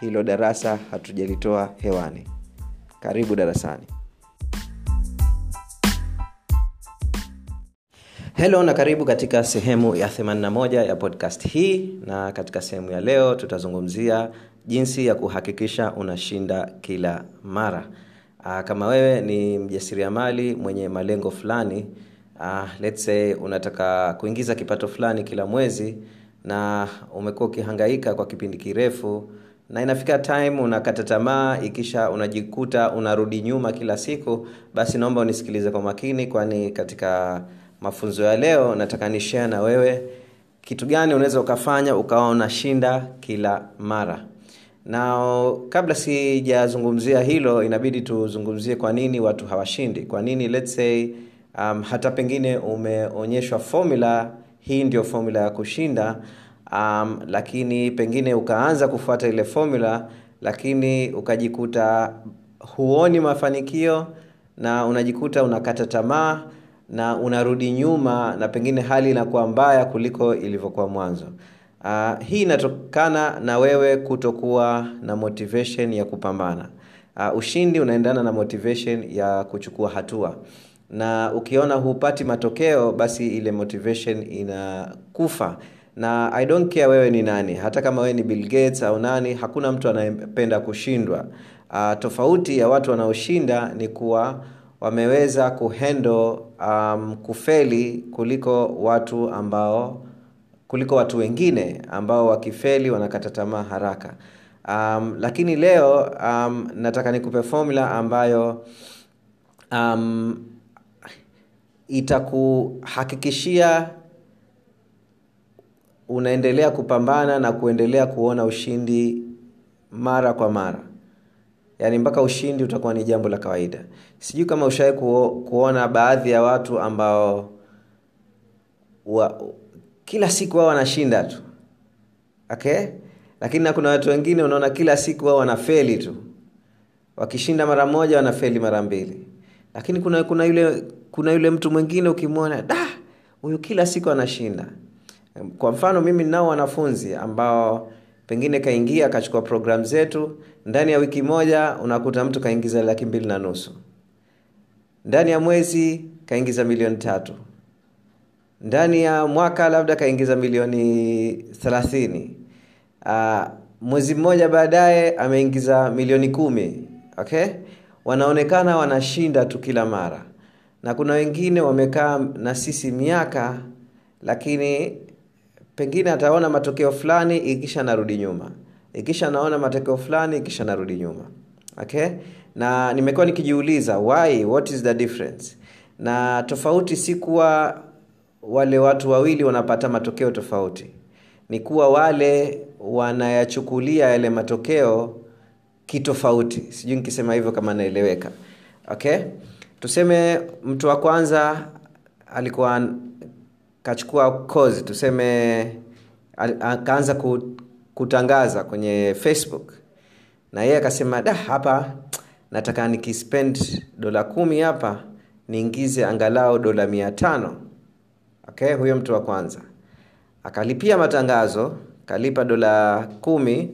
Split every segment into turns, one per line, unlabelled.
hilo darasa hatujalitoa hewani. Karibu darasani. Helo na karibu katika sehemu ya 81 ya podcast hii na katika sehemu ya leo tutazungumzia jinsi ya kuhakikisha unashinda kila mara. Aa, kama wewe ni mjasiriamali mwenye malengo fulani uh, let's say unataka kuingiza kipato fulani kila mwezi na umekuwa ukihangaika kwa kipindi kirefu na inafika time unakata tamaa ikisha unajikuta unarudi nyuma kila siku basi naomba unisikilize kwa makini kwani katika mafunzo ya leo nataka nishare na wewe kitu gani unaweza ukafanya ukawa unashinda kila mara. Na kabla sijazungumzia hilo inabidi tuzungumzie kwa nini watu hawashindi. Kwa nini let's say um, hata pengine umeonyeshwa formula hii ndio formula ya kushinda um, lakini pengine ukaanza kufuata ile formula lakini ukajikuta huoni mafanikio na unajikuta unakata tamaa na unarudi nyuma na pengine hali inakuwa mbaya kuliko ilivyokuwa mwanzo. Uh, hii inatokana na wewe kutokuwa na motivation ya kupambana. Uh, ushindi unaendana na motivation ya kuchukua hatua. Na ukiona hupati matokeo basi ile motivation inakufa na i don't care wewe ni nani. Hata kama wewe ni bill gates au nani hakuna mtu anayependa kushindwa. Uh, tofauti ya watu wanaoshinda ni kuwa wameweza kuhendo um, kufeli kuliko watu ambao kuliko watu wengine ambao wakifeli wanakata tamaa haraka. Um, lakini leo um, nataka nikupe formula ambayo um, itakuhakikishia unaendelea kupambana na kuendelea kuona ushindi mara kwa mara. Yaani mpaka ushindi utakuwa ni jambo la kawaida. Sijui kama ushawai kuo, kuona baadhi ya watu ambao wa, kila siku wao wanashinda tu. Okay? Lakini na kuna watu wengine unaona kila siku wao wanafeli tu. Wakishinda mara moja wanafeli mara mbili. Lakini kuna kuna yule kuna yule mtu mwingine ukimwona da huyu kila siku anashinda kwa mfano mimi ninao wanafunzi ambao pengine kaingia akachukua programu zetu ndani ya wiki moja unakuta mtu kaingiza laki mbili na nusu. Ndani ya mwezi kaingiza milioni tatu. Ndani ya mwaka labda kaingiza milioni thelathini. Uh, mwezi mmoja baadaye ameingiza milioni kumi okay? Wanaonekana wanashinda tu kila mara. Na kuna wengine wamekaa na sisi miaka lakini pengine ataona matokeo fulani ikisha narudi nyuma. Ikisha naona matokeo fulani ikisha narudi nyuma. Okay? Na nimekuwa nikijiuliza why? What is the difference? Na tofauti si kuwa wale watu wawili wanapata matokeo tofauti. Ni kuwa wale wanayachukulia yale matokeo kitofauti. Sijui nikisema hivyo kama naeleweka. Okay? Tuseme mtu wa kwanza alikuwa kachukua kozi tuseme akaanza kutangaza kwenye facebook. Na yeye akasema da hapa nataka nikispend dola kumi hapa niingize angalau dola mia tano. Okay huyo mtu wa kwanza. Akalipia matangazo kalipa dola kumi.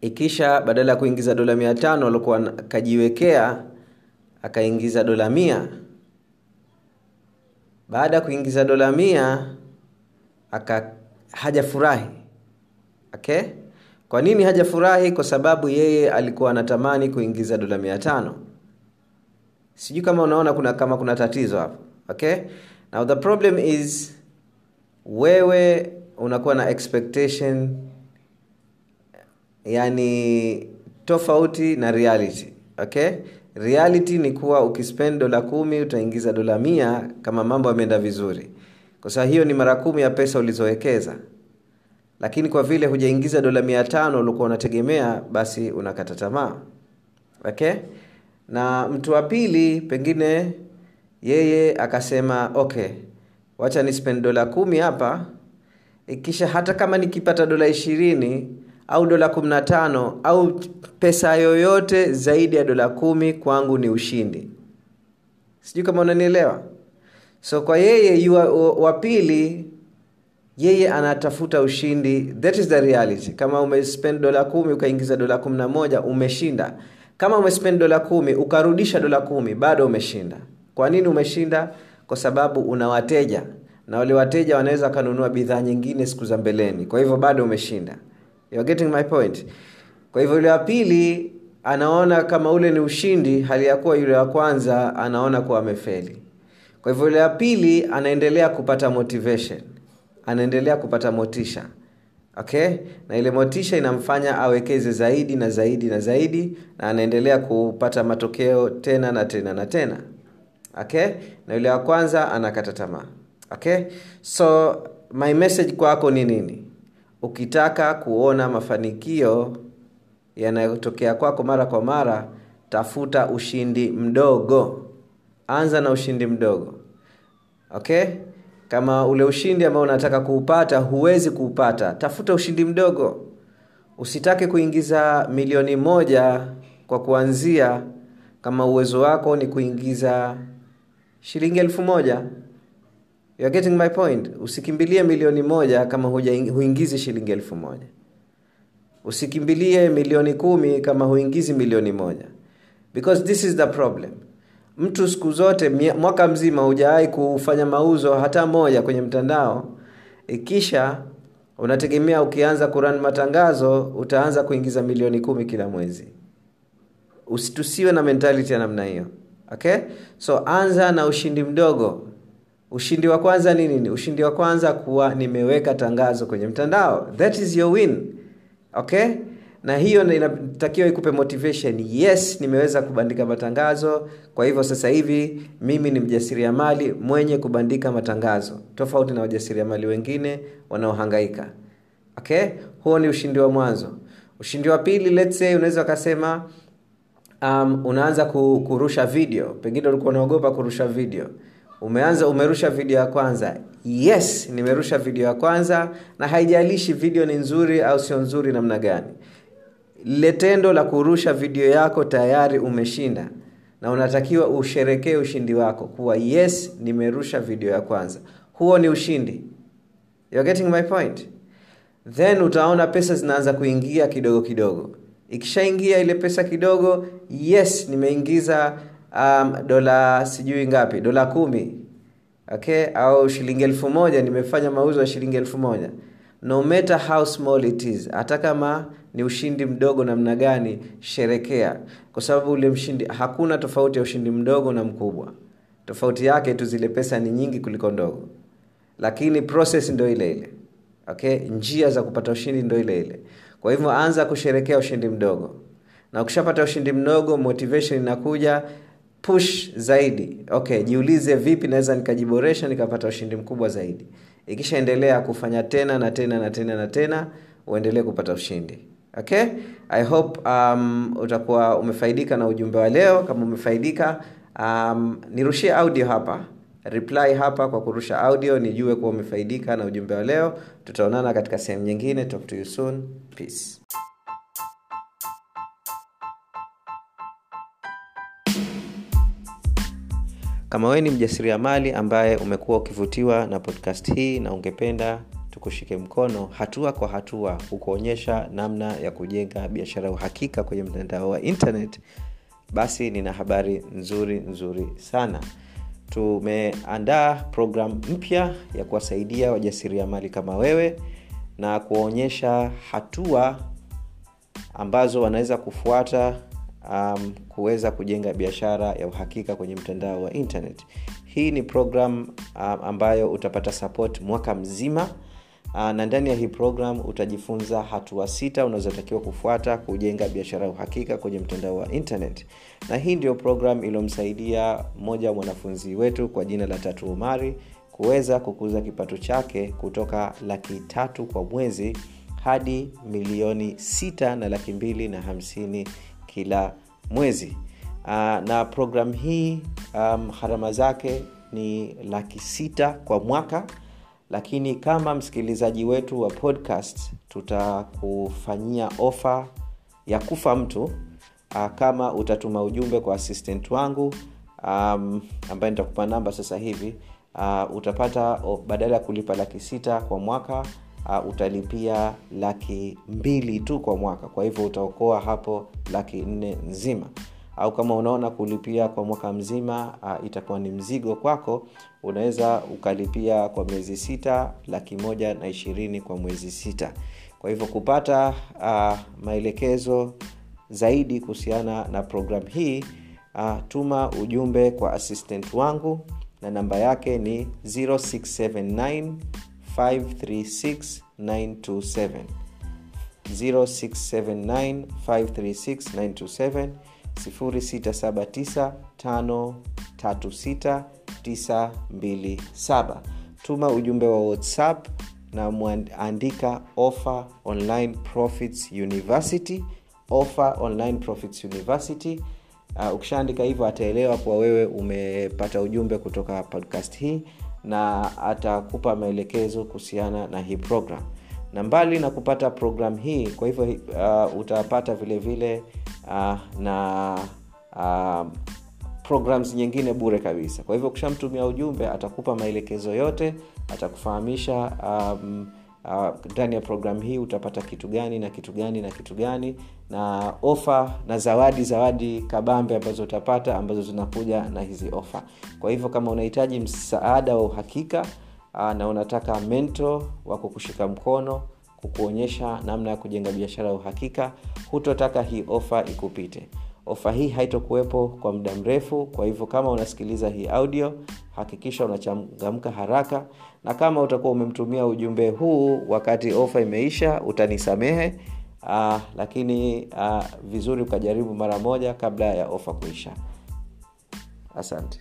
Ikisha badala ya kuingiza dola mia tano alikuwa kajiwekea akaingiza dola mia baada ya kuingiza dola mia aka hajafurahi. Okay? Kwa nini hajafurahi? Kwa sababu yeye alikuwa anatamani kuingiza dola mia tano. Sijui kama unaona kuna kama kuna tatizo hapo. Okay? Now the problem is wewe unakuwa na expectation yani tofauti na reality. Okay reality ni kuwa ukispend dola kumi utaingiza dola mia kama mambo yameenda vizuri. Kwa sababu hiyo ni mara kumi ya pesa ulizowekeza lakini kwa vile hujaingiza dola mia tano ulikuwa unategemea basi unakata tamaa. Okay? Na mtu wa pili pengine yeye akasema okay wacha ni spend dola kumi hapa. Ikisha hata kama nikipata dola ishirini au dola kumi na tano au pesa yoyote zaidi ya dola kumi kwangu ni ushindi. Sijui kama unanielewa? So kwa yeye wa pili yeye anatafuta ushindi. That is the reality. Kama umespend dola kumi ukaingiza dola kumi na moja umeshinda. Kama umespend dola kumi ukarudisha dola kumi bado umeshinda. Kwa nini umeshinda? Kwa sababu una wateja. Na wale wateja wanaweza wakanunua bidhaa nyingine siku za mbeleni. Kwa hivyo bado umeshinda You're getting my point. Kwa hivyo yule wa pili anaona kama ule ni ushindi hali ya kuwa yule wa kwanza anaona kuwa amefeli. Kwa hivyo yule wa pili anaendelea kupata motivation. Anaendelea kupata motisha. Okay? Na ile motisha inamfanya awekeze zaidi na zaidi na zaidi na anaendelea kupata matokeo tena na tena na tena. Okay? Na yule wa kwanza anakata tamaa. Okay? So my message kwako ni nini ukitaka kuona mafanikio yanayotokea kwako mara kwa mara tafuta ushindi mdogo. Anza na ushindi mdogo. Okay? Kama ule ushindi ambao unataka kuupata huwezi kuupata. Tafuta ushindi mdogo. Usitake kuingiza milioni moja kwa kuanzia. Kama uwezo wako ni kuingiza shilingi elfu moja You're getting my point. Usikimbilie milioni moja kama huingizi shilingi elfu moja. Usikimbilie milioni kumi kama huingizi milioni moja. Because this is the problem. Mtu siku zote mwaka mzima hujawahi kufanya mauzo hata moja kwenye mtandao. Ikisha unategemea ukianza kuran matangazo utaanza kuingiza milioni kumi kila mwezi. Usitusiwe na mentality ya namna hiyo. Okay? So anza na ushindi mdogo ushindi wa kwanza ni nini? Ushindi wa kwanza kuwa nimeweka tangazo kwenye mtandao. That is your win. Okay? Na hiyo inatakiwa ikupe motivation. Yes nimeweza kubandika matangazo. Kwa hivyo sasa hivi mimi ni mjasiriamali mwenye kubandika matangazo. Tofauti na wajasiriamali wengine wanaohangaika. Okay? Huo ni ushindi wa mwanzo. Ushindi wa pili let's say unaweza ukasema um, unaanza kurusha video. Pengine ulikuwa unaogopa kurusha video umeanza umerusha video ya kwanza. Yes nimerusha video ya kwanza na haijalishi video ni nzuri au sio nzuri namna gani. Lile tendo la kurusha video yako tayari umeshinda na unatakiwa usherekee ushindi wako kuwa yes nimerusha video ya kwanza. Huo ni ushindi. You're getting my point? Then utaona pesa zinaanza kuingia kidogo kidogo. Ikishaingia ile pesa kidogo yes nimeingiza um, dola sijui ngapi dola kumi okay? Au shilingi elfu moja nimefanya mauzo ya shilingi elfu moja. No matter how small it is hata kama ni ushindi mdogo namna gani sherekea. Kwa sababu ule mshindi hakuna tofauti ya ushindi mdogo na mkubwa. Tofauti yake tu zile pesa ni nyingi kuliko ndogo. Lakini process ndo ile ile okay? Njia za kupata ushindi ndo ile ile. Kwa hivyo anza kusherekea ushindi mdogo. Na ukishapata ushindi mdogo motivation inakuja push zaidi. Okay jiulize vipi naweza nikajiboresha nikapata ushindi mkubwa zaidi. Ikishaendelea kufanya tena na tena na tena na tena uendelee kupata ushindi. Okay? I hope um, utakuwa umefaidika na ujumbe wa leo. Kama umefaidika um, nirushie audio hapa. Reply hapa kwa kurusha audio nijue kuwa umefaidika na ujumbe wa leo. Tutaonana katika sehemu nyingine. Talk to you soon. Peace kama wewe ni mjasiriamali ambaye umekuwa ukivutiwa na podcast hii na ungependa tukushike mkono hatua kwa hatua kukuonyesha namna ya kujenga biashara ya uhakika kwenye mtandao wa internet basi nina habari nzuri nzuri sana. Tumeandaa programu mpya ya kuwasaidia wajasiriamali kama wewe na kuwaonyesha hatua ambazo wanaweza kufuata um, kuweza kujenga biashara ya uhakika kwenye mtandao wa internet. Hii ni program um, ambayo utapata support mwaka mzima uh, na ndani ya hii program utajifunza hatua sita unazotakiwa kufuata kujenga biashara ya uhakika kwenye mtandao wa internet. Na hii ndio program iliyomsaidia mmoja wa mwanafunzi wetu kwa jina la tatu umari kuweza kukuza kipato chake kutoka laki tatu kwa mwezi hadi milioni sita na laki mbili na hamsini kila mwezi. Uh, na program hii um, harama zake ni laki sita kwa mwaka. Lakini kama msikilizaji wetu wa podcast tutakufanyia ofa ya kufa mtu. Uh, kama utatuma ujumbe kwa assistant wangu um, ambaye nitakupa namba sasa hivi uh, utapata badala ya kulipa laki sita kwa mwaka uh, utalipia laki mbili tu kwa mwaka. Kwa hivyo utaokoa hapo laki nne nzima. Au kama unaona kulipia kwa mwaka mzima uh, itakuwa ni mzigo kwako unaweza ukalipia kwa miezi sita laki moja na ishirini kwa mwezi sita. Kwa hivyo kupata uh, maelekezo zaidi kuhusiana na programu hii uh, tuma ujumbe kwa assistant wangu na namba yake ni 0679 536 927 0679 536 927 679 tuma ujumbe wa whatsapp na mwandika offer online profits university. Offer online profits university. Uh, ukishaandika hivyo ataelewa kuwa wewe umepata ujumbe kutoka podcast hii na atakupa maelekezo kuhusiana na hii program. Na mbali na kupata program hii kwa hivyo uh, utapata vile vile uh, na uh, programs nyingine bure kabisa. Kwa hivyo ukishamtumia ujumbe atakupa maelekezo yote atakufahamisha um, ndani uh, ya programu hii utapata kitu gani na kitu gani na kitu gani. Na ofa na zawadi zawadi kabambe ambazo utapata ambazo zinakuja na hizi ofa. Kwa hivyo kama unahitaji msaada wa uhakika uh, na unataka mento wa kukushika mkono kukuonyesha namna ya kujenga biashara ya uhakika hutotaka hii ofa ikupite ofa hii haitokuwepo kwa muda mrefu kwa hivyo kama unasikiliza hii audio hakikisha unachangamka haraka na kama utakuwa umemtumia ujumbe huu wakati ofa imeisha utanisamehe uh, lakini uh, vizuri ukajaribu mara moja kabla ya ofa kuisha. Asante